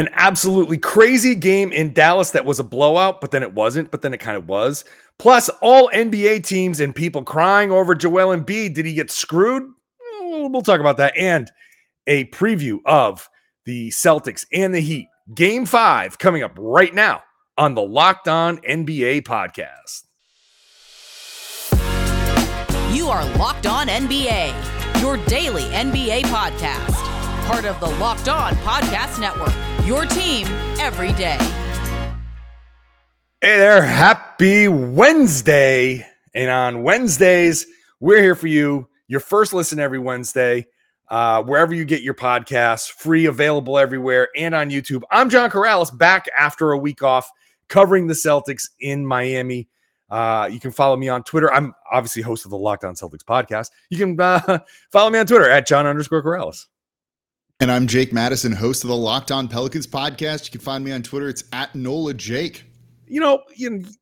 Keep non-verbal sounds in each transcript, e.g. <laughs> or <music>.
an absolutely crazy game in Dallas that was a blowout, but then it wasn't, but then it kind of was. Plus, all NBA teams and people crying over Joel Embiid. Did he get screwed? Mm, we'll talk about that. And a preview of the Celtics and the Heat. Game five coming up right now on the Locked On NBA podcast. You are Locked On NBA, your daily NBA podcast. Part of the Locked On Podcast Network, your team every day. Hey there, happy Wednesday. And on Wednesdays, we're here for you, your first listen every Wednesday, uh, wherever you get your podcasts, free, available everywhere, and on YouTube. I'm John Karalis, back after a week off covering the Celtics in Miami. Uh, you can follow me on Twitter. I'm obviously host of the Locked On Celtics podcast. You can uh, <laughs> follow me on Twitter at John underscore Karalis. And I'm Jake Madison, host of the Locked On Pelicans podcast. You can find me on Twitter. It's at Nola Jake. You know,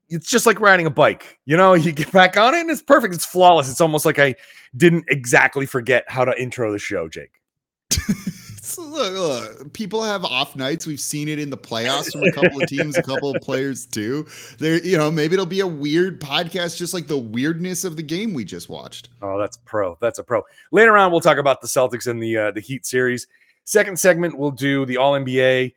it's just like riding a bike. You know, you get back on it and it's perfect. It's flawless. It's almost like I didn't exactly forget how to intro the show, Jake. <laughs> look, look, people have off nights. We've seen it in the playoffs from a couple of teams, a couple of players too. There, you know, maybe it'll be a weird podcast, just like the weirdness of the game we just watched. Oh, that's pro. That's a pro. Later on, we'll talk about the Celtics and the uh, the Heat series. Second segment, we'll do the All NBA.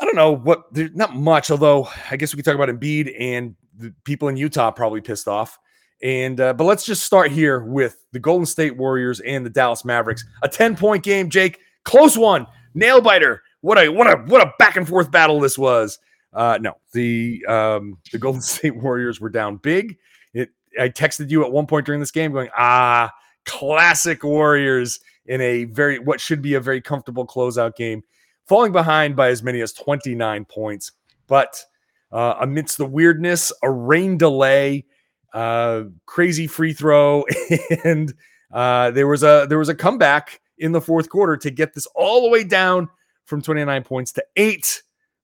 I don't know what. There's not much, although I guess we could talk about Embiid and the people in Utah probably pissed off. And uh, but let's just start here with the Golden State Warriors and the Dallas Mavericks. A 10 point game, Jake. Close one, nail biter. What a what a what a back and forth battle this was. Uh, no, the um, the Golden <laughs> State Warriors were down big. It I texted you at one point during this game, going, ah, classic Warriors in a very what should be a very comfortable closeout game, falling behind by as many as 29 points. But uh, amidst the weirdness, a rain delay, uh, crazy free throw, <laughs> and uh, there was a there was a comeback in the fourth quarter to get this all the way down from 29 points to eight.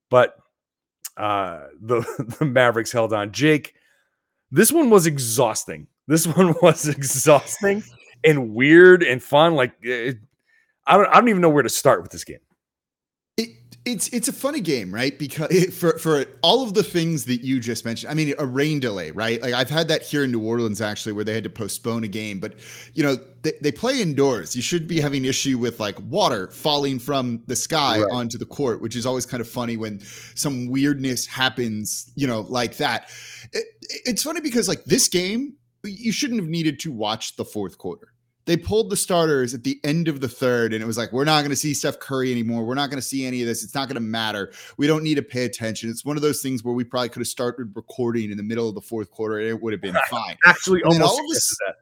But uh, the, <laughs> the Mavericks held on. Jake, this one was exhausting. This <laughs> one was exhausting and weird and fun. Like, it, I don't, I don't even know where to start with this game It, it's it's a funny game, right? Because it, for for all of the things that you just mentioned, I mean, a rain delay, right? Like I've had that here in New Orleans actually, where they had to postpone a game, but you know they, they play indoors. You should be having issue with like water falling from the sky right. onto the court, which is always kind of funny when some weirdness happens, you know, like that. It, it's funny because like this game, you shouldn't have needed to watch the fourth quarter they pulled the starters at the end of the third, and it was like, we're not going to see Steph Curry anymore. We're not going to see any of this. It's not going to matter. We don't need to pay attention. It's one of those things where we probably could have started recording in the middle of the fourth quarter, and it would have been fine. Actually, almost all of that.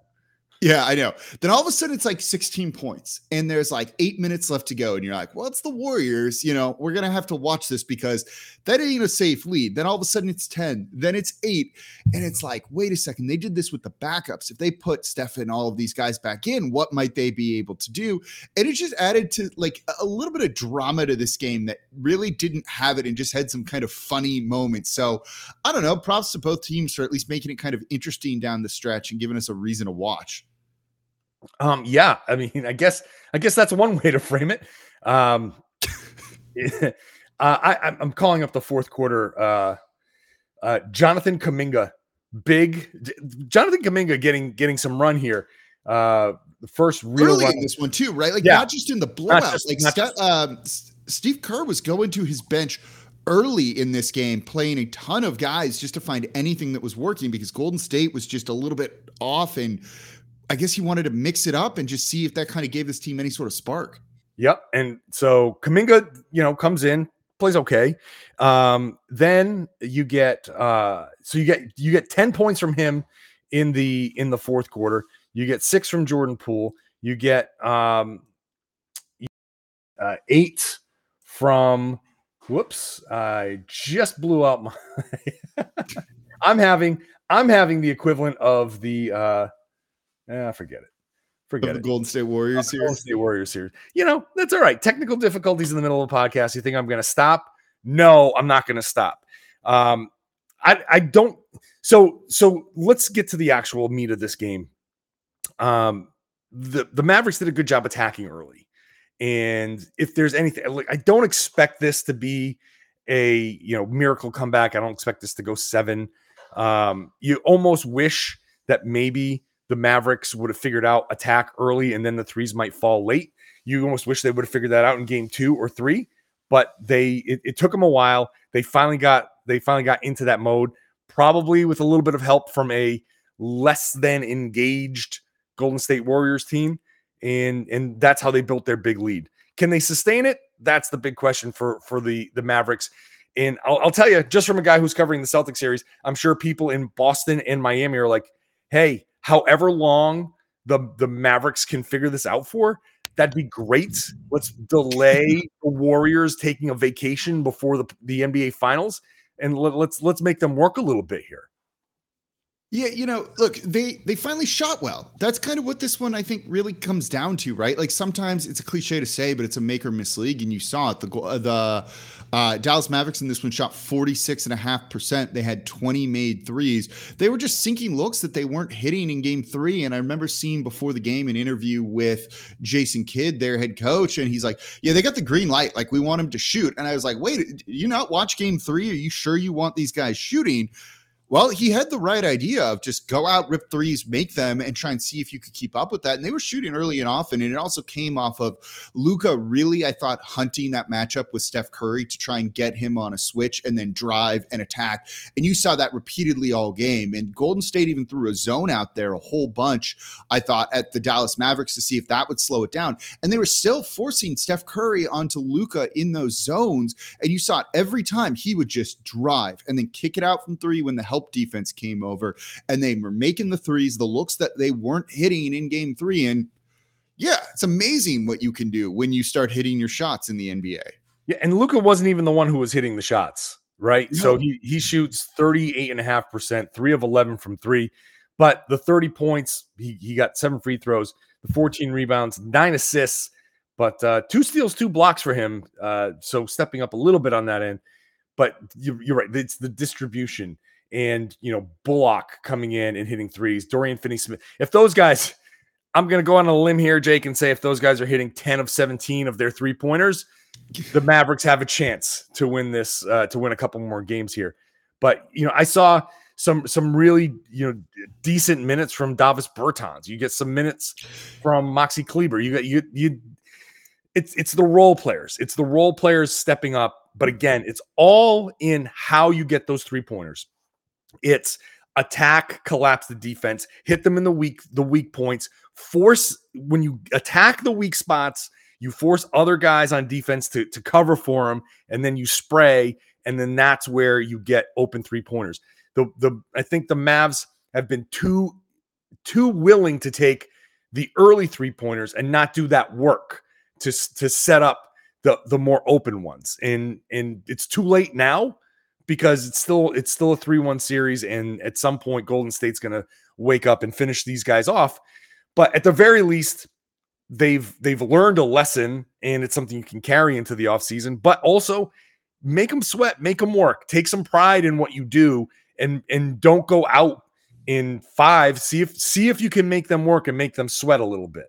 Yeah, I know. Then all of a sudden it's like 16 points and there's like eight minutes left to go. And you're like, well, it's the Warriors. You know, we're going to have to watch this because that ain't a safe lead. Then all of a sudden it's 10, then it's eight. And it's like, wait a second. They did this with the backups. If they put Steph and all of these guys back in, what might they be able to do? And it just added to like a little bit of drama to this game that really didn't have it and just had some kind of funny moments. So I don't know. Props to both teams for at least making it kind of interesting down the stretch and giving us a reason to watch. Um, yeah, I mean, I guess I guess that's one <laughs> way to frame it. Um, <laughs> uh, I, I'm calling up the fourth quarter. Uh, uh, Jonathan Kuminga, big Jonathan Kuminga getting getting some run here. Uh, the first real early run. in this one too, right? Like yeah. not just in the blowout. Just, like St- um, Steve Kerr was going to his bench early in this game, playing a ton of guys just to find anything that was working because Golden State was just a little bit off and I guess he wanted to mix it up and just see if that kind of gave this team any sort of spark. Yep. And so Kuminga, you know, comes in, plays okay. Um, then you get uh so you get you get 10 points from him in the in the fourth quarter. You get six from Jordan Poole. You get um uh, eight from whoops, I just blew out my <laughs> I'm having I'm having the equivalent of the uh yeah, forget it. Forget it. Golden State Warriors here. Golden State Warriors here. You know, that's all right. Technical difficulties in the middle of a podcast. You think I'm going to stop? No, I'm not going to stop. Um, I, I don't. So, so let's get to the actual meat of this game. Um, the the Mavericks did a good job attacking early, And if there's anything, like, I don't expect this to be a you know miracle comeback. I don't expect this to go seven. Um, you almost wish that maybe the Mavericks would have figured out attack early and then the threes might fall late. You almost wish they would have figured that out in game two or three, but they it, it took them a while. They finally got they finally got into that mode, probably with a little bit of help from a less than engaged Golden State Warriors team. And and that's how they built their big lead. Can they sustain it? That's the big question for for the the Mavericks. And I'll, I'll tell you, just from a guy who's covering the Celtics series, I'm sure people in Boston and Miami are like, "Hey, however long the the Mavericks can figure this out for, that'd be great. Let's delay the Warriors taking a vacation before the the NBA Finals, and let, let's let's make them work a little bit here." Yeah, you know, look, they they finally shot well. That's kind of what this one I think really comes down to, right? Like sometimes it's a cliche to say, but it's a make or miss league, and you saw it. The the uh, Dallas Mavericks in this one shot 46.5%. They had 20 made threes. They were just sinking looks that they weren't hitting in game three. And I remember seeing before the game an interview with Jason Kidd, their head coach, and he's like, Yeah, they got the green light. Like, we want him to shoot. And I was like, Wait, you not watch game three? Are you sure you want these guys shooting? Well, he had the right idea of just go out, rip threes, make them, and try and see if you could keep up with that. And they were shooting early and often. And it also came off of Luka really, I thought, hunting that matchup with Steph Curry to try and get him on a switch and then drive and attack. And you saw that repeatedly all game. And Golden State even threw a zone out there a whole bunch, I thought, at the Dallas Mavericks to see if that would slow it down. And they were still forcing Steph Curry onto Luka in those zones. And you saw it every time he would just drive and then kick it out from three when the help defense came over and they were making the threes, the looks that they weren't hitting in game three. And yeah, it's amazing what you can do when you start hitting your shots in the NBA. Yeah, and Luka wasn't even the one who was hitting the shots, right? No. So he he shoots 38.5%, three of 11 from three. But the 30 points, he, he got seven free throws, the 14 rebounds, nine assists, but uh, two steals, two blocks for him. Uh, so stepping up a little bit on that end. But you, you're right. It's the distribution and you know Bullock coming in and hitting threes, Dorian Finney-Smith. If those guys, I'm going to go on a limb here, Jake, and say if those guys are hitting 10 of 17 of their three pointers, the Mavericks have a chance to win this, uh, to win a couple more games here. But you know, I saw some some really you know decent minutes from Davis Bertans. You get some minutes from Maxi Kleber. You got you you. It's it's the role players. It's the role players stepping up. But again, it's all in how you get those three pointers. It's attack, collapse the defense, hit them in the weak the weak points, force when you attack the weak spots, you force other guys on defense to to cover for them, and then you spray, and then that's where you get open three pointers. The the I think the Mavs have been too too willing to take the early three pointers and not do that work to to set up the the more open ones. And and it's too late now because it's still it's still a 3-1 series and at some point Golden State's going to wake up and finish these guys off. But at the very least they've they've learned a lesson and it's something you can carry into the offseason, but also make them sweat, make them work, take some pride in what you do and and don't go out in 5, see if see if you can make them work and make them sweat a little bit.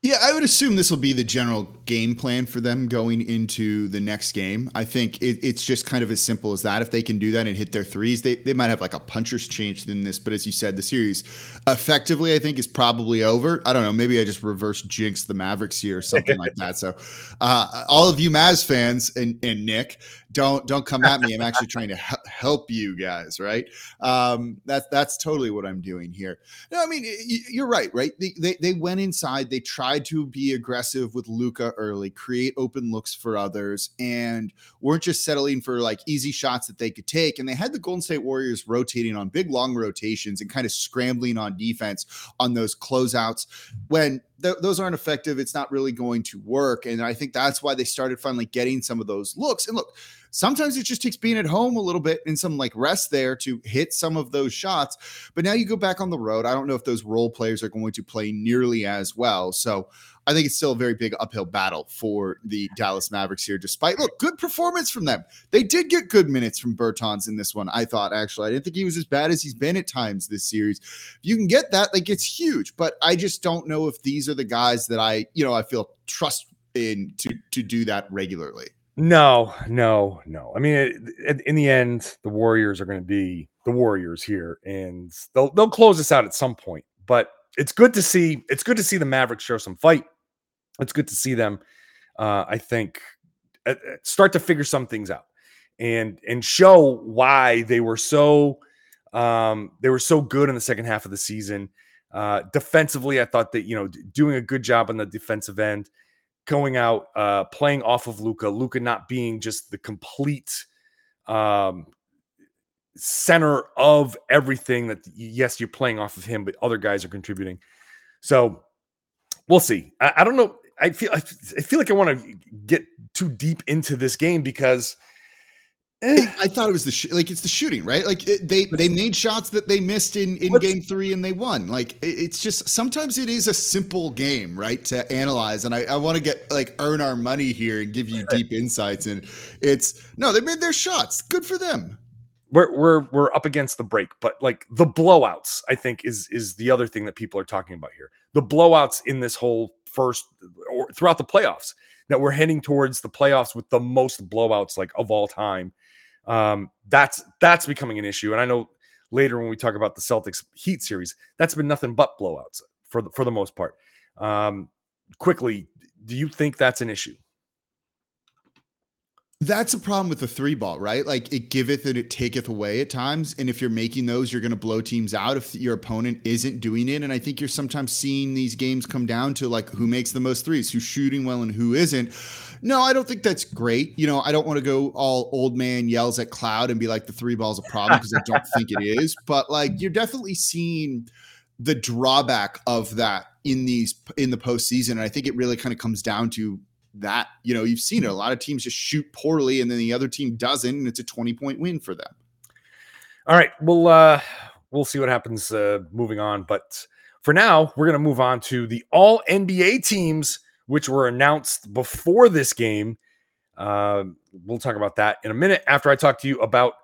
Yeah, I would assume this will be the general game plan for them going into the next game. I think it, it's just kind of as simple as that. If they can do that and hit their threes, they, they might have like a puncher's change in this. But as you said, the series effectively, I think, is probably over. I don't know. Maybe I just reverse jinx the Mavericks here or something like that. So, uh, all of you Mavs fans and, and Nick, don't don't come at me. I'm <laughs> actually trying to help you guys, right? Um, that's that's totally what I'm doing here. No, I mean you're right, right? They, they they went inside. They tried to be aggressive with Luka early, create open looks for others, and weren't just settling for like easy shots that they could take. And they had the Golden State Warriors rotating on big long rotations and kind of scrambling on defense on those closeouts when th- those aren't effective. It's not really going to work. And I think that's why they started finally getting some of those looks. And look, sometimes it just takes being at home a little bit and some like rest there to hit some of those shots. But now you go back on the road. I don't know if those role players are going to play nearly as well. So I think it's still a very big uphill battle for the Dallas Mavericks here, despite look, good performance from them. They did get good minutes from Bertans in this one. I thought actually, I didn't think he was as bad as he's been at times this series. If you can get that, like it's huge. But I just don't know if these are the guys that I, you know, I feel trust in to to do that regularly. No, no, no. I mean, it, in the end, the Warriors are going to be the Warriors here, and they'll they'll close this out at some point. But it's good to see. It's good to see the Mavericks show some fight. It's good to see them. Uh, I think uh, uh, start to figure some things out and and show why they were so um, they were so good in the second half of the season. Uh, defensively, I thought that you know doing a good job on the defensive end, going out, uh, playing off of Luka, Luka not being just the complete um, center of everything. That yes, you're playing off of him, but other guys are contributing. So we'll see. I, I don't know. I feel I feel like I want to get too deep into this game because Eh. I thought it was the sh- like it's the shooting, right? Like it, they they made shots that they missed in in game three and they won. Like it, it's just sometimes it is a simple game, right, to analyze. And I, I want to get like earn our money here and give you deep insights. And it's no, they made their shots. Good for them. We're we're we're up against the break, but like the blowouts, I think is is the other thing that people are talking about here. The blowouts in this whole first or throughout the playoffs that we're heading towards the playoffs with the most blowouts like of all time um, that's that's becoming an issue. And I know later when we talk about the Celtics Heat series, that's been nothing but blowouts for the, for the most part. Um, quickly, do you think that's an issue? That's a problem with the three ball, right? Like it giveth and it taketh away at times. And if you're making those, you're going to blow teams out if your opponent isn't doing it. And I think you're sometimes seeing these games come down to like who makes the most threes, who's shooting well, and who isn't. No, I don't think that's great. You know, I don't want to go all old man yells at cloud and be like the three ball's a problem because I don't <laughs> think it is. But like you're definitely seeing the drawback of that in these in the postseason. And I think it really kind of comes down to that. You know, you've seen it. A lot of teams just shoot poorly and then the other team doesn't, and it's a 20 point win for them. All right. Well, uh, we'll see what happens uh moving on. But for now, we're gonna move on to the all NBA teams which were announced before this game. Uh, we'll talk about that in a minute after I talk to you about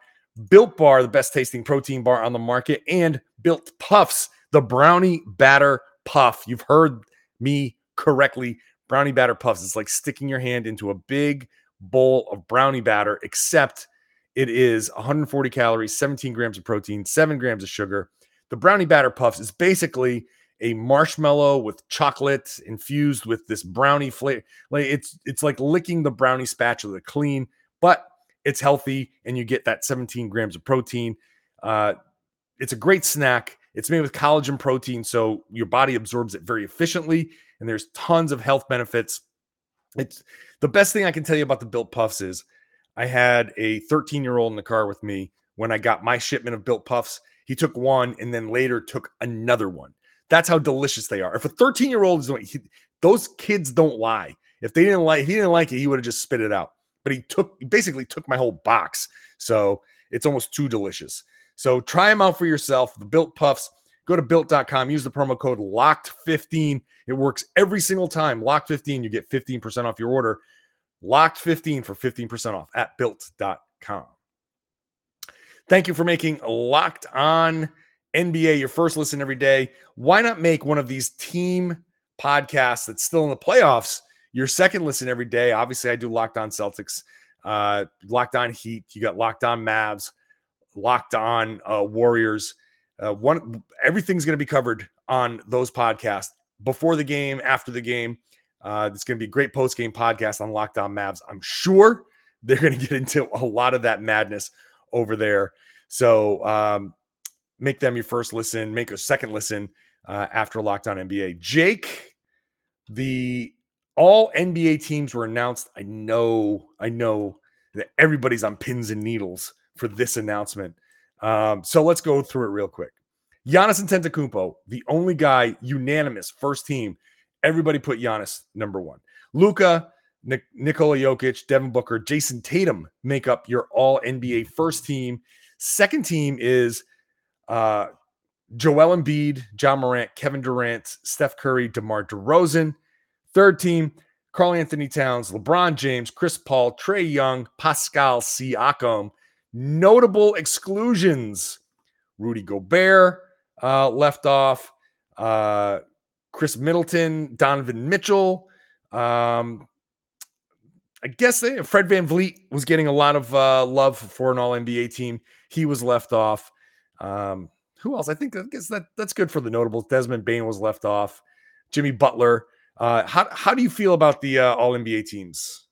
Built Bar, the best tasting protein bar on the market, and Built Puffs, the brownie batter puff. You've heard me correctly. Brownie batter puffs. It's like sticking your hand into a big bowl of brownie batter, except it is 140 calories, 17 grams of protein, seven grams of sugar. The brownie batter puffs is basically a marshmallow with chocolate infused with this brownie flavor. Like it's it's like licking the brownie spatula clean, but it's healthy and you get that 17 grams of protein. Uh, it's a great snack. It's made with collagen protein, so your body absorbs it very efficiently, and there's tons of health benefits. It's the best thing I can tell you about the built puffs is I had a 13 year old in the car with me when I got my shipment of built puffs. He took one and then later took another one. That's how delicious they are. If a 13 year old is doing, he, those kids don't lie. If they didn't like, he didn't like it, he would have just spit it out. But he took, he basically took my whole box. So it's almost too delicious. So try them out for yourself. The Built Puffs. Go to built.com, use the promo code LOCKED15. It works every single time. Locked15, you get 15% off your order. Locked15 for 15% off at built.com. Thank you for making Locked On NBA, your first listen every day. Why not make one of these team podcasts that's still in the playoffs your second listen every day? Obviously, I do Locked On Celtics, uh, Locked On Heat. You got Locked On Mavs, Locked On uh, Warriors. Uh, one everything's going to be covered on those podcasts before the game, after the game. Uh, it's going to be a great post game podcast on Locked On Mavs. I'm sure <laughs> they're going to get into a lot of that madness over there. So um, make them your first listen, make a second listen uh, after Locked On NBA. Jake, the all NBA teams were announced. I know, I know that everybody's on pins and needles for this announcement. Um, so let's go through it real quick. Giannis Antetokounmpo, the only guy unanimous first team. Everybody put Giannis number one. Luka, Nik- Nikola Jokic, Devin Booker, Jayson Tatum make up your All NBA first team. Second team is uh, Joel Embiid, Ja Morant, Kevin Durant, Steph Curry, DeMar DeRozan. Third team, Karl-Anthony Towns, LeBron James, Chris Paul, Trae Young, Pascal Siakam. Notable exclusions Rudy Gobert uh, left off, uh, Khris Middleton, Donovan Mitchell. Um, I guess they, Fred VanVleet was getting a lot of uh, love for an All NBA team. He was left off. Um, who else? I think I guess that that's good for the notables. Desmond Bane was left off. Jimmy Butler. Uh, how how do you feel about the uh, All NBA teams?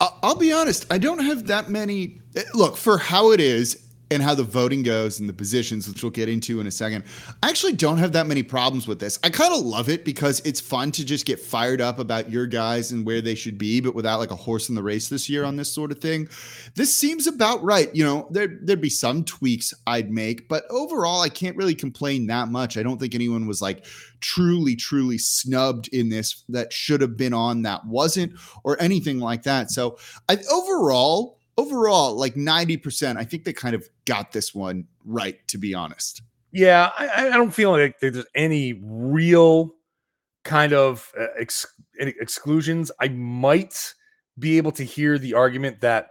I'll be honest. I don't have that many. Eh, look for how it is and how the voting goes and the positions, which we'll get into in a second. I actually don't have that many problems with this. I kind of love it because it's fun to just get fired up about your guys and where they should be, but without like a horse in the race this year on this sort of thing. This seems about right. You know, there there'd be some tweaks I'd make, but overall, I can't really complain that much. I don't think anyone was like truly, truly snubbed in this that should have been on that wasn't, or anything like that. So I overall overall, like 90%, I think they kind of got this one right, to be honest. Yeah, I, I don't feel like there's any real kind of uh, ex- exclusions. I might be able to hear the argument that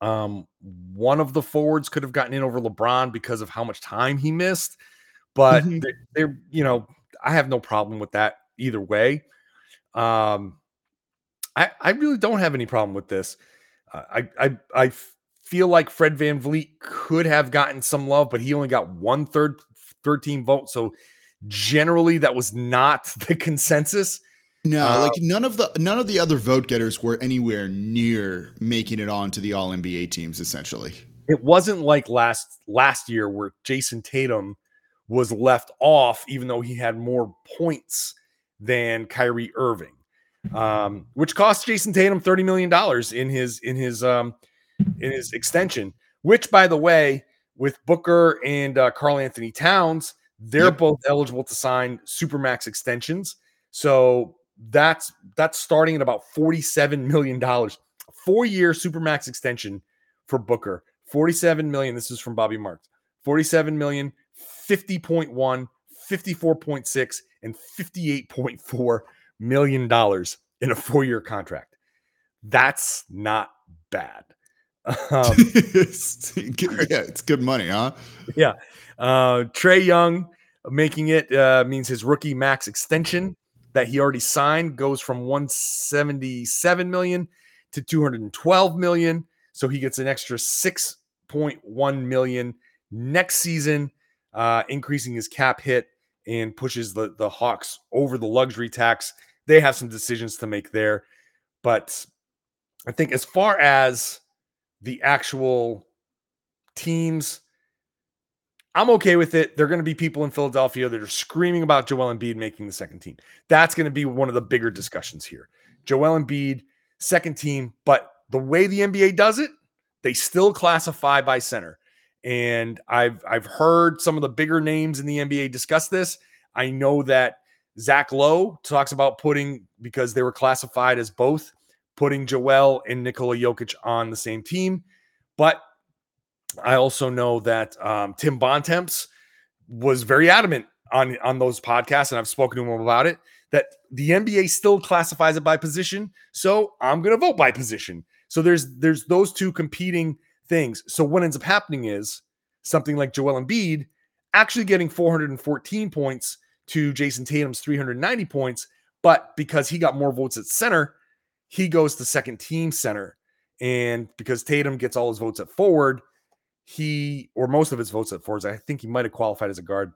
um, one of the forwards could have gotten in over LeBron because of how much time he missed, but mm-hmm. they're, they're, you know, I have no problem with that either way. Um, I, I really don't have any problem with this. I I I feel like Fred VanVleet could have gotten some love, but he only got one third 13 votes. So generally that was not <laughs> the consensus. No, uh, like none of the none of the other vote getters were anywhere near making it on to the all NBA teams essentially. It wasn't like last last year where Jayson Tatum was left off even though he had more points than Kyrie Irving um, which cost Jayson Tatum thirty million dollars in his in his um, in his extension. Which, by the way, with Booker and uh, Karl-Anthony Towns, they're yep. both eligible to sign supermax extensions. So that's that's starting at about forty-seven million dollars, four-year supermax extension for Booker. Forty-seven million. This is from Bobby Marks. 47 million, 50.1, 54.6, and 58.4 million dollars in a four year contract. That's not bad. <laughs> Um, yeah, it's good money, huh? Yeah. Uh, Trae Young making it uh, means his rookie max extension that he already signed goes from 177 million to 212 million. So he gets an extra 6.1 million next season, uh, increasing his cap hit and pushes the, the Hawks over the luxury tax they have some decisions to make there. But I think as far as the actual teams, I'm okay with it. There are going to be people in Philadelphia that are screaming about Joel Embiid making the second team. That's going to be one of the bigger discussions here. Joel Embiid, second team, but the way the NBA does it, they still classify by center. And I've I've heard some of the bigger names in the NBA discuss this. I know that Zach Lowe talks about putting, because they were classified as both, putting Joel and Nikola Jokic on the same team. But I also know that um, Tim Bontemps was very adamant on, on those podcasts, and I've spoken to him about it, that the NBA still classifies it by position. So I'm going to vote by position. So there's there's those two competing things. So what ends up happening is something like Joel Embiid actually getting 414 points to Jason Tatum's 390 points, but because he got more votes at center, he goes to second team center. And because Tatum gets all his votes at forward, he or most of his votes at forwards, I think he might have qualified as a guard.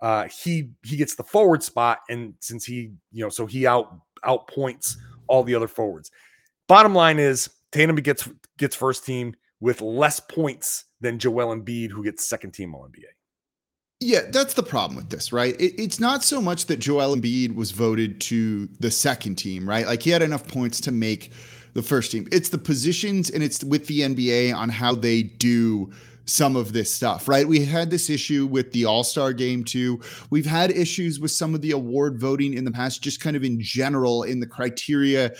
Uh, he he gets the forward spot, and since he you know so he out out points all the other forwards. Bottom line is Tatum gets gets first team with less points than Joel Embiid, who gets second team All NBA. Yeah, that's the problem with this, right? It, it's not so much that Joel Embiid was voted to the second team, right? Like he had enough points to make the first team. It's the positions and it's with the NBA on how they do some of this stuff, right? We had this issue with the All Star game too. We've had issues with some of the award voting in the past, just kind of in general in the criteria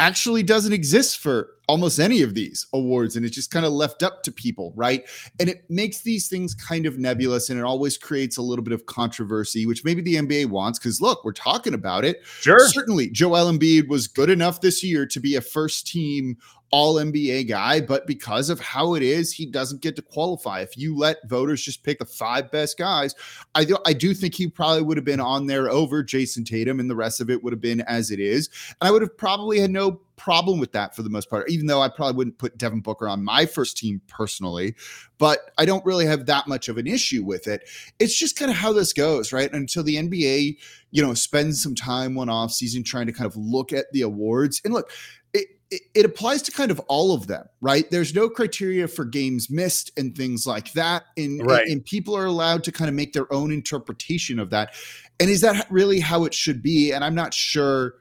actually doesn't exist for almost any of these awards and it's just kind of left up to people right and it makes these things kind of nebulous and it always creates a little bit of controversy which maybe the nba wants because look we're talking about it sure certainly joel embiid was good enough this year to be a first team all NBA guy, but because of how it is, he doesn't get to qualify. If you let voters just pick the five best guys, I do, I do think he probably would have been on there over Jayson Tatum, and the rest of it would have been as it is. And I would have probably had no problem with that for the most part, even though I probably wouldn't put Devin Booker on my first team personally, but I don't really have that much of an issue with it. It's just kind of how this goes, right? Until the NBA, you know, spends some time one off season trying to kind of look at the awards. And look, it, it applies to kind of all of them, right? There's no criteria for games missed and things like that. And, Right. and people are allowed to kind of make their own interpretation of that. And is that really how it should be? And I'm not sure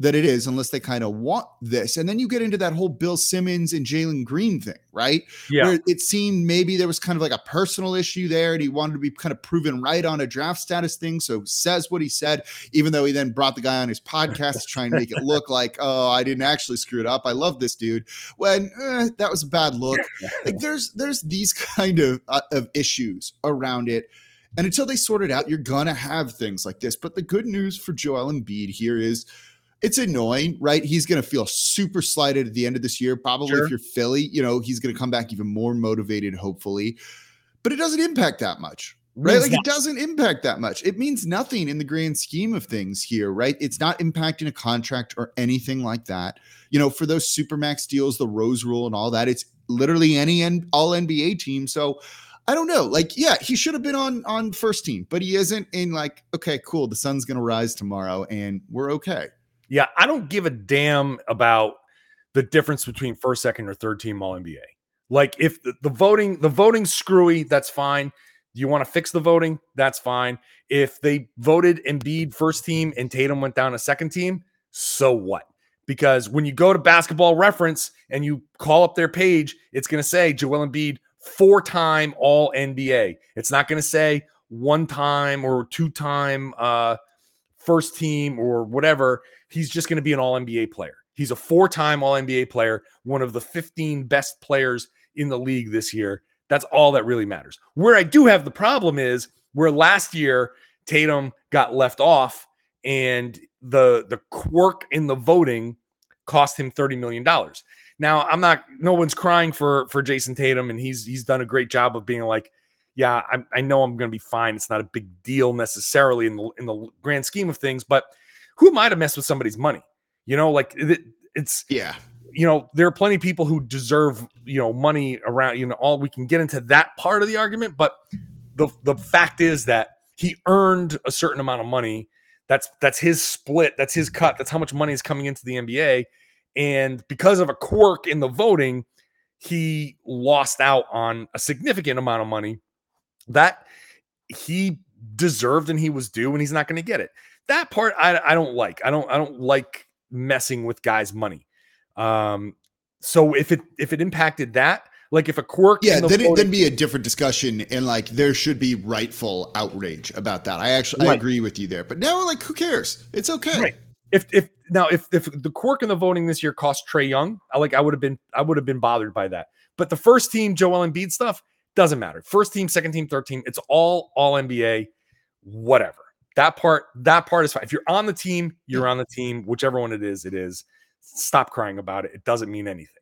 that it is unless they kind of want this. And then you get into that whole Bill Simmons and Jalen Green thing, right? Yeah. Where it seemed maybe there was kind of like a personal issue there and he wanted to be kind of proven right on a draft status thing. So says what he said, even though he then brought the guy on his podcast to try and make it look like, <laughs> oh, I didn't actually screw it up. I love this dude. When eh, that was a bad look. <laughs> Like there's there's these kind of uh, of issues around it. And until they sort it out, you're gonna have things like this. But the good news for Joel Embiid here is it's annoying, right? He's going to feel super slighted at the end of this year. Probably Sure. if you're Philly, you know, he's going to come back even more motivated, hopefully. But it doesn't impact that much, right? Means Like nothing. it doesn't impact that much. It means nothing in the grand scheme of things here, right? It's not impacting a contract or anything like that. You know, for those supermax deals, the Rose Rule and all that, it's literally any and all NBA team. So I don't know. Like, yeah, he should have been on on first team, but he isn't. And like, okay, cool. The sun's gonna rise tomorrow, and we're okay. Yeah, I don't give a damn about the difference between first, second, or third team All NBA. Like if the, voting, the voting's screwy, that's fine. You want to fix the voting, that's fine. If they voted Embiid first team and Tatum went down a second team, so what? Because when you go to basketball reference and you call up their page, it's going to say Joel Embiid four time all NBA. It's not going to say one time or two time uh, first team or whatever he's just going to be an all NBA player. He's a four time all NBA player, one of the 15 best players in the league this year. That's all that really matters. Where I do have the problem is where last year Tatum got left off and the the quirk in the voting cost him 30 million dollars. Now, I'm not no one's crying for for Jayson Tatum and he's he's done a great job of being like yeah, I, I know I'm going to be fine. It's not a big deal necessarily in the in the grand scheme of things, but who am I to mess with somebody's money? You know, like it, it's Yeah. you know there are plenty of people who deserve you know money around. You know, all we can get into that part of the argument, but the the fact is that he earned a certain amount of money. That's that's his split. That's his cut. That's how much money is coming into the NBA, and because of a quirk in the voting, he lost out on a significant amount of money that he deserved and he was due, and he's not going to get it that part I, I don't like. I don't I don't like messing with guys' money. Um, so if it if it impacted that, like if a quirk, Yeah, in the then voting- then be a different discussion, and like there should be rightful outrage about that. I actually I agree with you there, but now like who cares? It's okay. Right. if if now if if the quirk in the voting this year cost Trae Young, I like I would have been I would have been bothered by that. But the first team Joel Embiid stuff doesn't matter. First team, second team, third team, it's all all NBA, whatever. That part that part is fine. If you're on the team, you're on the team. Whichever one it is, it is. Stop crying about it. It doesn't mean anything.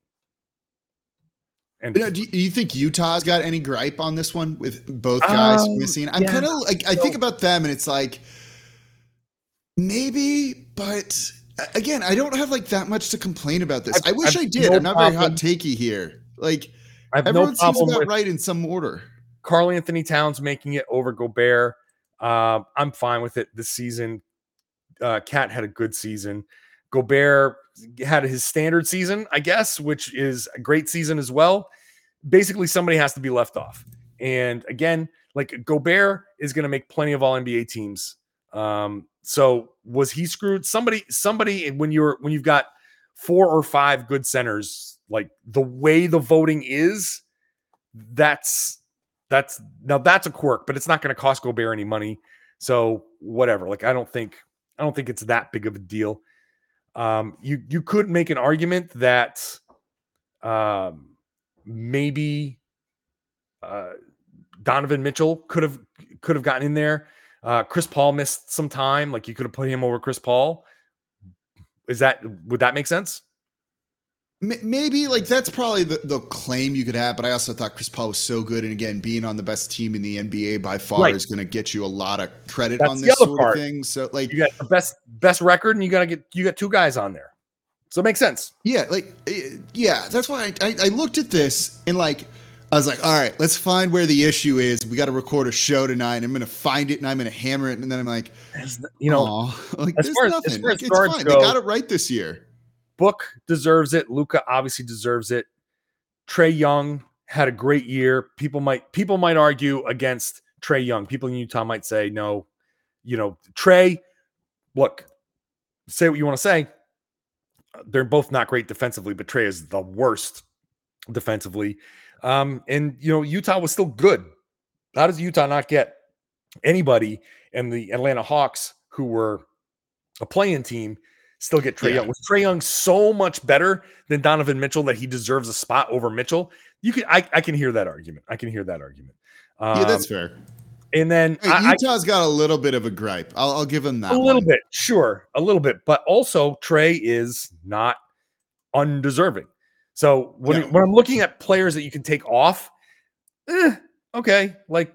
And You know, do, you, do you think Utah's got any gripe on this one with both guys Um, missing? I'm yeah. kind of like I think about them, and it's like maybe, but uh, again, I don't have like that much to complain about this. I've- I wish I've I did. no I'm not very hot takey here. Like have no everyone seems problem about right in some order. Karl Anthony Towns making it over Gobert. Uh, I'm fine with it this season. Uh, KAT had a good season. Gobert had his standard season, I guess, which is a great season as well. Basically, somebody has to be left off. And again, like Gobert is going to make plenty of all NBA teams. Um, so was he screwed? Somebody, somebody, when you're when you've got four or five good centers, like the way the voting is, that's that's now that's a quirk, but it's not going to cost Gobert any money. So whatever. Like I don't think I don't think it's that big of a deal. Um, you you could make an argument that um, maybe uh, Donovan Mitchell could have could have gotten in there. Uh, Chris Paul missed some time. Like you could have put him over Chris Paul. Is that would that make sense? Maybe like that's probably the, the claim you could have, but I also thought Chris Paul was so good, and again, being on the best team in the NBA by far Right. is going to get you a lot of credit That's on this sort part. of thing. So, like, You got the best best record, and you got to get you got two guys on there. So it makes sense. Yeah, like eh, yeah, that's why I, I, I looked at this and like I was like, all right, let's find where the issue is. We got to record a show tonight. I'm gonna find it and I'm gonna hammer it. And then I'm like, you know, <laughs> like as there's far as- nothing. as far as Like, it's fine. go- they got it right this year. Book deserves it. Luka obviously deserves it. Trae Young had a great year. People might people might argue against Trae Young. People in Utah might say no. You know, Trae. Look, say what you want to say. They're both not great defensively, but Trae is the worst defensively. Um, and you know, Utah was still good. How does Utah not get anybody and the Atlanta Hawks who were a playing team still get Trae Yeah. Young? Was Trae Young so much better than Donovan Mitchell that he deserves a spot over Mitchell? You can I, I can hear that argument. I can hear that argument. Um, yeah, that's fair. and then Hey, I, I Utah's got a little bit of a gripe. I'll, I'll give them that. a little one. bit, sure, a little bit, but also Trae is not undeserving. So when, No. when I'm looking at players that you can take off, eh, okay, like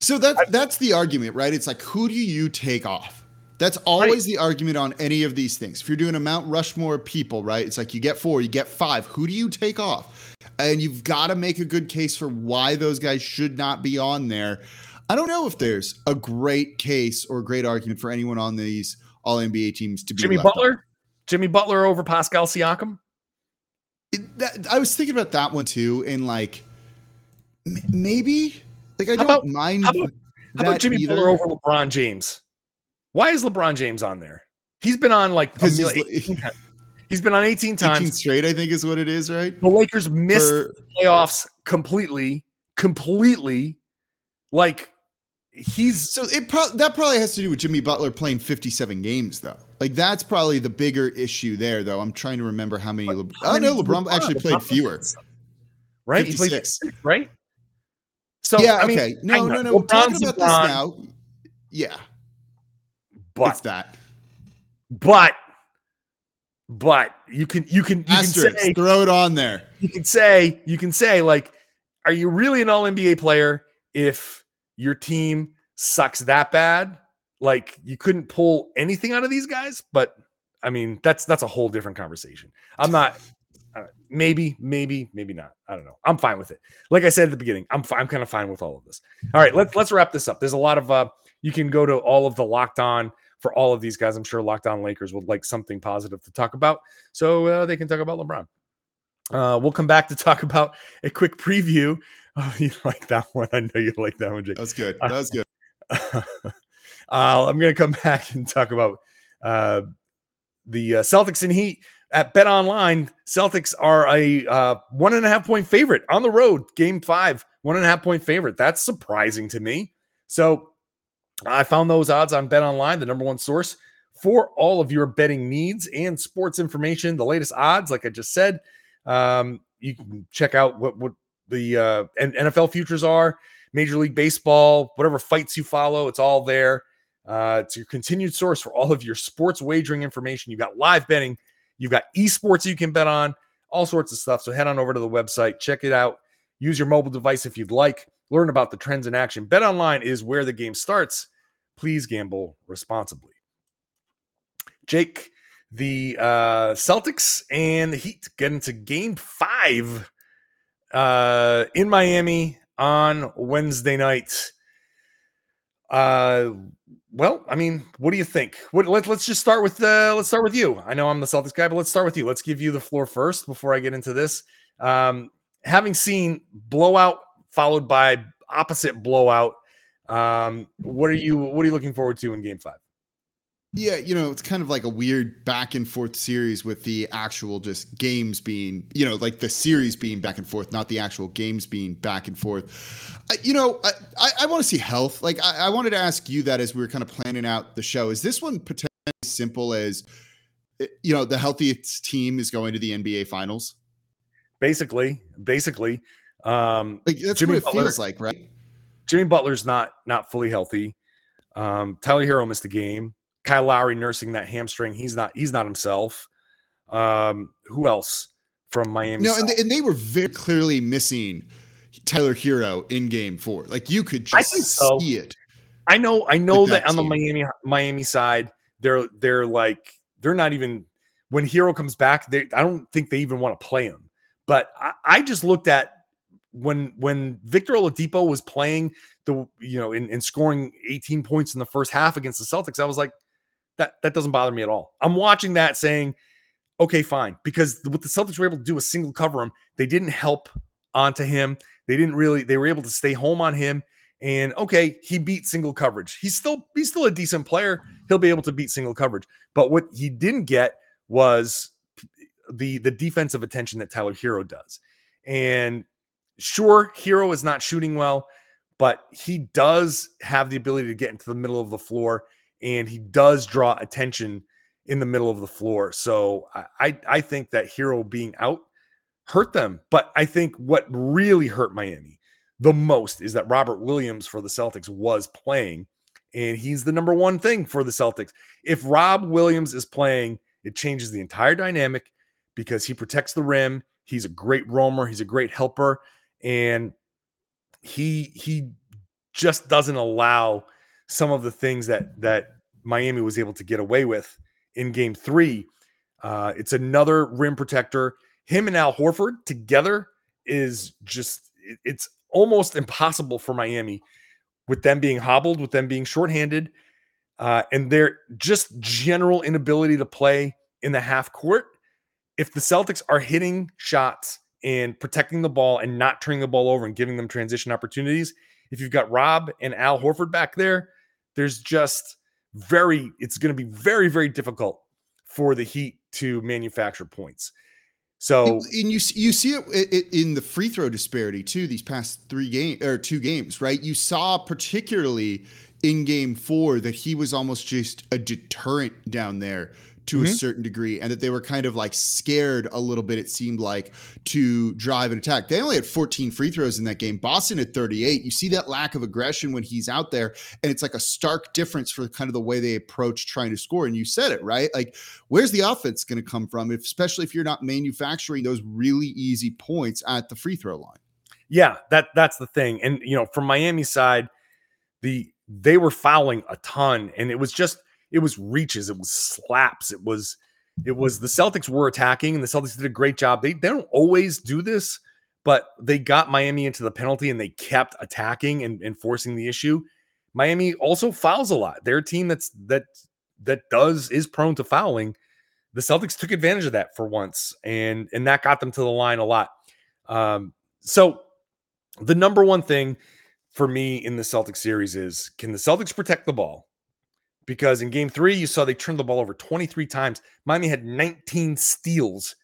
So that's that's the argument, right? It's like who do you take off? That's always the argument on any of these things. If you're doing a Mount Rushmore people, right? It's like you get four, you get five. Who do you take off? And you've got to make a good case for why those guys should not be on there. I don't know if there's a great case or a great argument for anyone on these All NBA teams to be Jimmy Butler, off. Jimmy Butler over Pascal Siakam. It- that- I was thinking about that one too, and like m- maybe like I How don't about- mind. how about- How about Jimmy either. Butler over LeBron James? Why is LeBron James on there? He's been on like a he's- 18 times. he's been on 18 18 times. straight, I think is what it is, right? The Lakers missed For- playoffs completely, completely. Like he's So it pro- that probably has to do with Jimmy Butler playing 57 games though. Like that's probably the bigger issue there though. I'm trying to remember how many. Le- how oh no, LeBron actually played LeBron fewer. right? He played 56. right. So yeah, I mean, okay. No, know, no, no. We're talking about LeBron, this now. Yeah, but it's that. but but you can you can you can say Throw it on there. you can say you can say like are you really an all nba player if your team sucks that bad? Like you couldn't pull anything out of these guys? But i mean that's that's a whole different conversation. I'm not uh, maybe maybe maybe not. I don't know. I'm fine with it. Like i said at the beginning i'm fi- i'm kind of fine with all of this. All right let's let's wrap this up. There's a lot of uh you can go to all of the locked on for all of these guys i'm sure locked on lakers would like something positive to talk about so uh, they can talk about lebron uh, we'll come back to talk about a quick preview. <laughs> Oh, you like that one? I know you like that one, Jake. That was good. That was good. <laughs> uh, I'm going to come <laughs> back and talk about uh, the uh, Celtics and Heat at Bet Online. Celtics are a uh, one and a half point favorite on the road. Game five, one and a half point favorite. That's surprising to me. So I found those odds on Bet Online, the number one source for all of your betting needs and sports information. The latest odds, like I just said, um, you can check out what what the uh, NFL futures are. Major League Baseball, whatever fights you follow, it's all there. Uh, it's your continued source for all of your sports wagering information. You've got live betting, you've got esports you can bet on, all sorts of stuff. So head on over to the website, check it out. Use your mobile device if you'd like. Learn about the trends in action. Bet online is where the game starts. Please gamble responsibly. Jake, the uh, Celtics and the Heat get into game five uh, in Miami on Wednesday night. Uh, well, I mean, what do you think? What, let, let's just start with uh, let's start with you. I know I'm the Celtics guy, but let's start with you. Let's give you the floor first before I get into this. Um, having seen blowout followed by opposite blowout, um, what are you what are you looking forward to in Game Five? Yeah, you know, it's kind of like a weird back and forth series with the actual just games being, you know, like the series being back and forth, not the actual games being back and forth. I, you know, I, I, I want to see health. Like, I, I wanted to ask you that as we were kind of planning out the show. Is this one potentially simple as, eh, you know, the healthiest team is going to the NBA Finals? Basically, basically, um, Like, that's Jimmy what it Butler- feels like, right? Jimmy Butler's not not fully healthy. Um, Tyler Herro missed the game. Kyle Lowry nursing that hamstring. He's not he's not himself. Um, who else from Miami? No, and they, and they were very clearly missing Tyler Herro in game four. Like, you could just so. see it. I know I know that, that on the. Miami Miami side, they're they're like they're not even when Herro comes back, they, I don't think they even want to play him. But I, I just looked at when when Victor Oladipo was playing the you know in, in scoring 18 points in the first half against the Celtics, I was like, that that doesn't bother me at all. I'm watching that saying, okay, fine, because what the Celtics were able to do was single cover him. They didn't help onto him. They didn't really. They were able to stay home on him. And okay, he beat single coverage. He's still he's still a decent player. He'll be able to beat single coverage. But what he didn't get was the the defensive attention that Tyler Herro does. And sure, Herro is not shooting well, but he does have the ability to get into the middle of the floor and he does draw attention in the middle of the floor. So I I think that Herro being out hurt them. But I think what really hurt Miami the most is that Robert Williams for the Celtics was playing, and he's the number one thing for the Celtics. If Rob Williams is playing, it changes the entire dynamic because he protects the rim. He's a great roamer. He's a great helper, and he he just doesn't allow some of the things that that Miami was able to get away with in Game Three. Uh, it's another rim protector. Him and Al Horford together is just it's almost impossible for Miami with them being hobbled, with them being shorthanded, uh, and their just general inability to play in the half court. If the Celtics are hitting shots and protecting the ball and not turning the ball over and giving them transition opportunities, if you've got Rob and Al Horford back there, there's just very, it's going to be very, very difficult for the Heat to manufacture points. So, and you you see it in the free throw disparity too. These past three game or two games, right? You saw particularly in game four that he was almost just a deterrent down there to mm-hmm. a certain degree and that they were kind of like scared a little bit it seemed like to drive and attack. They only had 14 free throws in that game. Boston had 38 you see that lack of aggression when he's out there and it's like a stark difference for kind of the way they approach trying to score and you said it right? Like where's the offense going to come from if, especially if you're not manufacturing those really easy points at the free throw line? Yeah that that's the thing and you know from miami side the they were fouling a ton and it was just it was reaches, it was slaps, it was it was the Celtics were attacking and the Celtics did a great job. They they don't always do this, but they got Miami into the penalty and they kept attacking and, and forcing the issue. Miami also fouls a lot. They're a team that's that that does is prone to fouling. The Celtics took advantage of that for once, and and that got them to the line a lot. Um, so the number one thing for me in the Celtics series is can the Celtics protect the ball? Because in game three, you saw they turned the ball over 23 times. Miami had 19 steals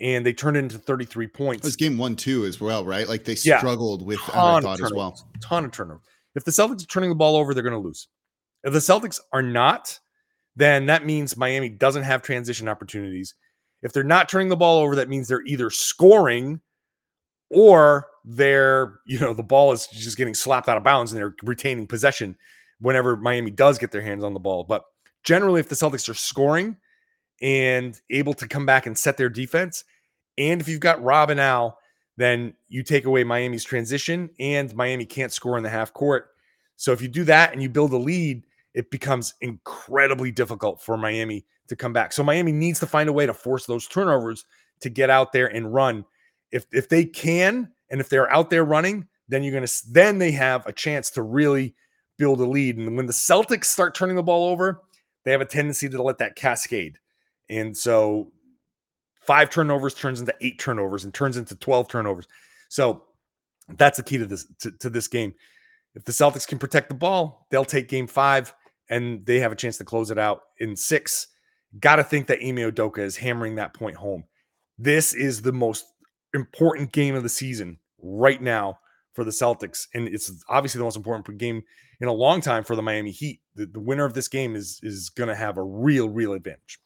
and they turned it into 33 points. It was game one, too, as well, right? Like they yeah. struggled with I thought as well. Ton of turnover. If the Celtics are turning the ball over, they're going to lose. If the Celtics are not, then that means Miami doesn't have transition opportunities. If they're not turning the ball over, that means they're either scoring or they're, you know, the ball is just getting slapped out of bounds and they're retaining possession whenever Miami does get their hands on the ball. But generally, if the Celtics are scoring and able to come back and set their defense, and if you've got Rob and Al, then you take away Miami's transition and Miami can't score in the half court. So if you do that and you build a lead, it becomes incredibly difficult for Miami to come back. So Miami needs to find a way to force those turnovers to get out there and run. If if they can and if they're out there running, then you're going to then they have a chance to really build a lead. And when the Celtics start turning the ball over, they have a tendency to let that cascade. And so five turnovers turns into eight turnovers and turns into 12 turnovers. So that's the key to this to, to this game. If the Celtics can protect the ball, they'll take game five and they have a chance to close it out in six. Got to think that Ime Udoka is hammering that point home. This is the most important game of the season right now for the Celtics. And it's obviously the most important game in a long time for the Miami Heat. The, the winner of this game is is going to have a real, real advantage.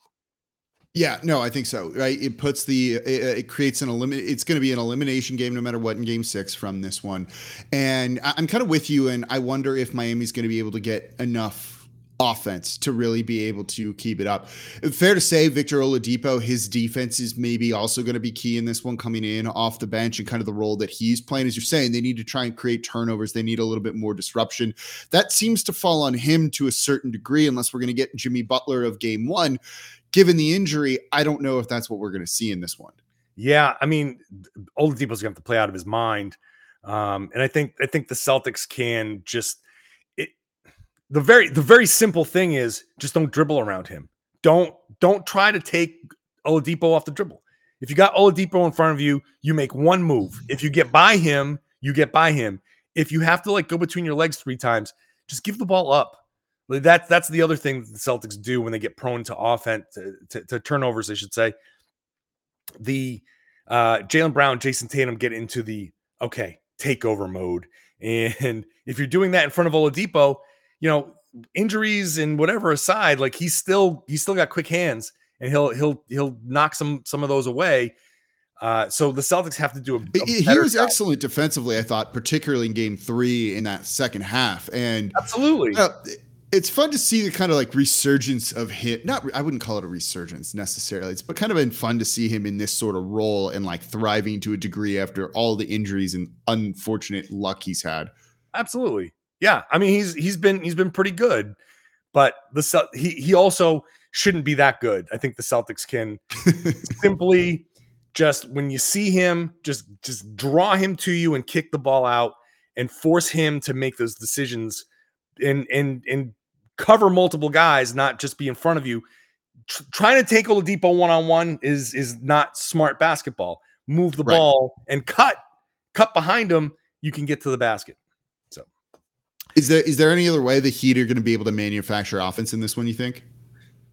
Yeah, no, I think so. Right, it puts the it, it creates an eliminate. It's going to be an elimination game no matter what in Game Six from this one, and I'm kind of with you. And I wonder if Miami's going to be able to get enough offense to really be able to keep it up. Fair to say, Victor Oladipo, his defense is maybe also going to be key in this one coming in off the bench and kind of the role that he's playing. As you're saying, they need to try and create turnovers. They need a little bit more disruption. That seems to fall on him to a certain degree, unless we're going to get Jimmy Butler of game one given the injury, I don't know if that's what we're going to see in this one. Yeah, I mean, Oladipo's going to have to play out of his mind, um, and I think I think the Celtics can just. The very the very simple thing is just don't dribble around him. Don't don't try to take Oladipo off the dribble. If you got Oladipo in front of you, you make one move. If you get by him, you get by him. If you have to like go between your legs three times, just give the ball up. That's that's the other thing that the Celtics do when they get prone to offense to, to, to turnovers, I should say. The uh, Jaylen Brown, Jayson Tatum get into the okay takeover mode, and <laughs> if you're doing that in front of Oladipo, you know injuries and whatever aside, like he's still he's still got quick hands, and he'll he'll he'll knock some some of those away. Uh, so the Celtics have to do a. a he was job. excellent defensively, I thought, particularly in Game Three in that second half, and absolutely. Know, it's fun to see the kind of like resurgence of him. Not, I wouldn't call it a resurgence necessarily. It's but kind of been fun to see him in this sort of role and like thriving to a degree after all the injuries and unfortunate luck he's had. Absolutely, yeah. I mean, he's he's been he's been pretty good, but the he he also shouldn't be that good. I think the Celtics can <laughs> simply just when you see him, just just draw him to you and kick the ball out and force him to make those decisions and and and cover multiple guys, not just be in front of you. Tr- trying to take Oladipo one on one is is not smart basketball. Move the right. ball and cut cut behind him. You can get to the basket. Is there is there any other way the Heat are going to be able to manufacture offense in this one? You think?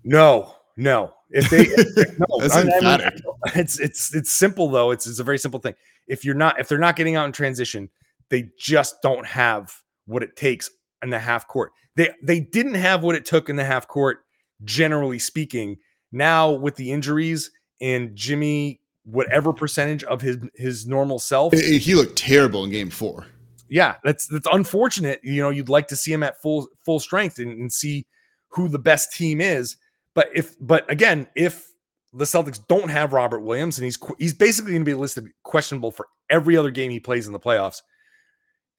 No, no. If they, if, no, <laughs> I mean, I mean, it's it's it's simple though. It's it's a very simple thing. If you're not if they're not getting out in transition, they just don't have what it takes in the half court. They they didn't have what it took in the half court, generally speaking. Now with the injuries and Jimmy, whatever percentage of his his normal self, he looked terrible in Game Four. Yeah, that's that's unfortunate. You know, you'd like to see him at full full strength and, and see who the best team is. But if but again, if the Celtics don't have Robert Williams and he's he's basically going to be listed questionable for every other game he plays in the playoffs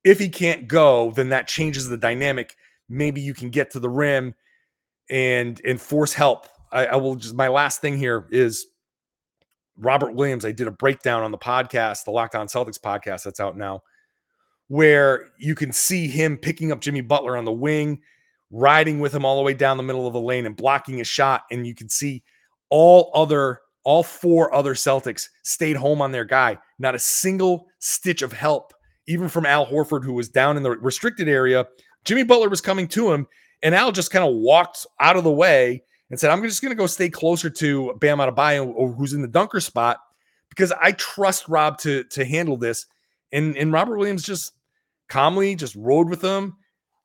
if he can't go, then that changes the dynamic. Maybe you can get to the rim and and force help. I, I will just my last thing here is Robert Williams. I did a breakdown on the podcast, the Locked On Celtics podcast that's out now, where you can see him picking up Jimmy Butler on the wing, riding with him all the way down the middle of the lane and blocking a shot. And you can see all other, all four other Celtics stayed home on their guy. Not a single stitch of help even from Al Horford, who was down in the restricted area. Jimmy Butler was coming to him, and Al just kind of walked out of the way and said, I'm just going to go stay closer to Bam Adebayo, who's in the dunker spot, because I trust Rob to, to handle this. And, and Robert Williams just calmly just rode with him.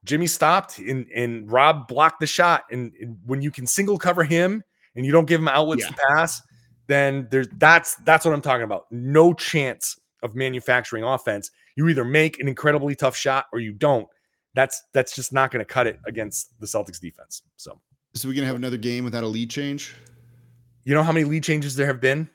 Jimmy stopped and, and Rob blocked the shot. And, and when you can single cover him and you don't give him outlets yeah. to pass, then there's that's that's what I'm talking about. No chance of manufacturing offense you either make an incredibly tough shot or you don't. That's that's just not going to cut it against the Celtics defense. So, so we're going to have another game without a lead change. You know how many lead changes there have been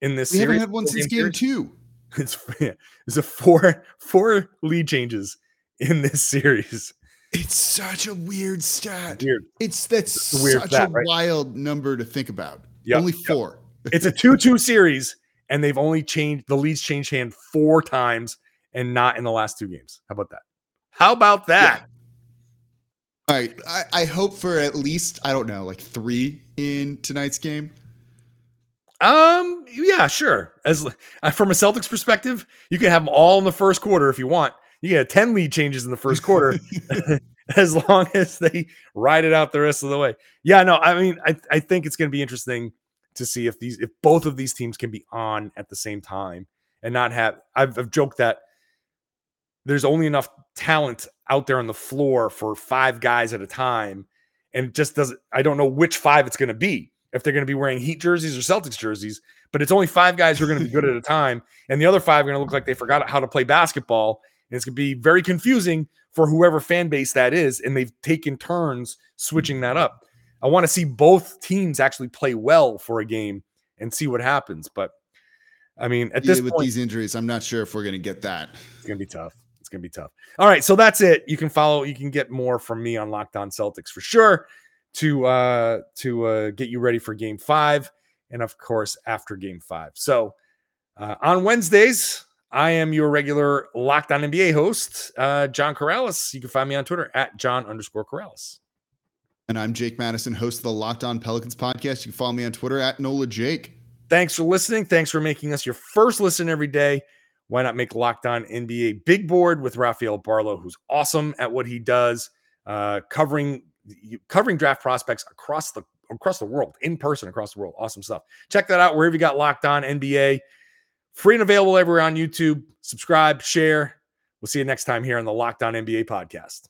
in this? We series? haven't had one since game, game two. It's yeah, it's a four four lead changes in this series. It's such a weird stat. Weird. It's that's it's a weird such stat, a right? wild number to think about. Yep, Only four. Yep. it's a two-two series, and they've only changed the leads changed hand four times and not in the last two games. How about that? How about that? Yeah. All right. I, I hope for at least, I don't know, like three in tonight's game. Um, yeah, sure. As uh, from a Celtics perspective, you can have them all in the first quarter if you want. You get 10 lead changes in the first quarter <laughs> <laughs> as long as they ride it out the rest of the way. Yeah, no, I mean, I, I think it's going to be interesting to see if these if both of these teams can be on at the same time and not have I've, I've joked that there's only enough talent out there on the floor for five guys at a time. And just doesn't, I don't know which five it's going to be. If they're going to be wearing Heat jerseys or Celtics jerseys, but it's only five guys who are going to be good at a <laughs> time. And the other five are going to look like they forgot how to play basketball. And it's going to be very confusing for whoever fan base that is. And they've taken turns switching that up. I want to see both teams actually play well for a game and see what happens. But I mean, at this with point, these injuries, I'm not sure if we're going to get that. It's going to be tough. It's gonna be tough. All right, so that's it. You can follow. You can get more from me on Locked On Celtics for sure. To uh, to uh, get you ready for Game Five, and of course after Game Five. So uh, on Wednesdays, I am your regular Locked On NBA host, uh, John Karalis. You can find me on Twitter at John underscore Karalis. And I'm Jake Madison, host of the Locked On Pelicans podcast. You can follow me on Twitter at Nola Jake. Thanks for listening. Thanks for making us your first listen every day. Why not make Locked On NBA Big Board with Rafael Barlowe, who's awesome at what he does, uh, covering covering draft prospects across the across the world, in person across the world. Awesome stuff. Check that out wherever you got Locked On NBA. Free and available everywhere on YouTube. Subscribe, share. We'll see you next time here on the Locked On NBA podcast.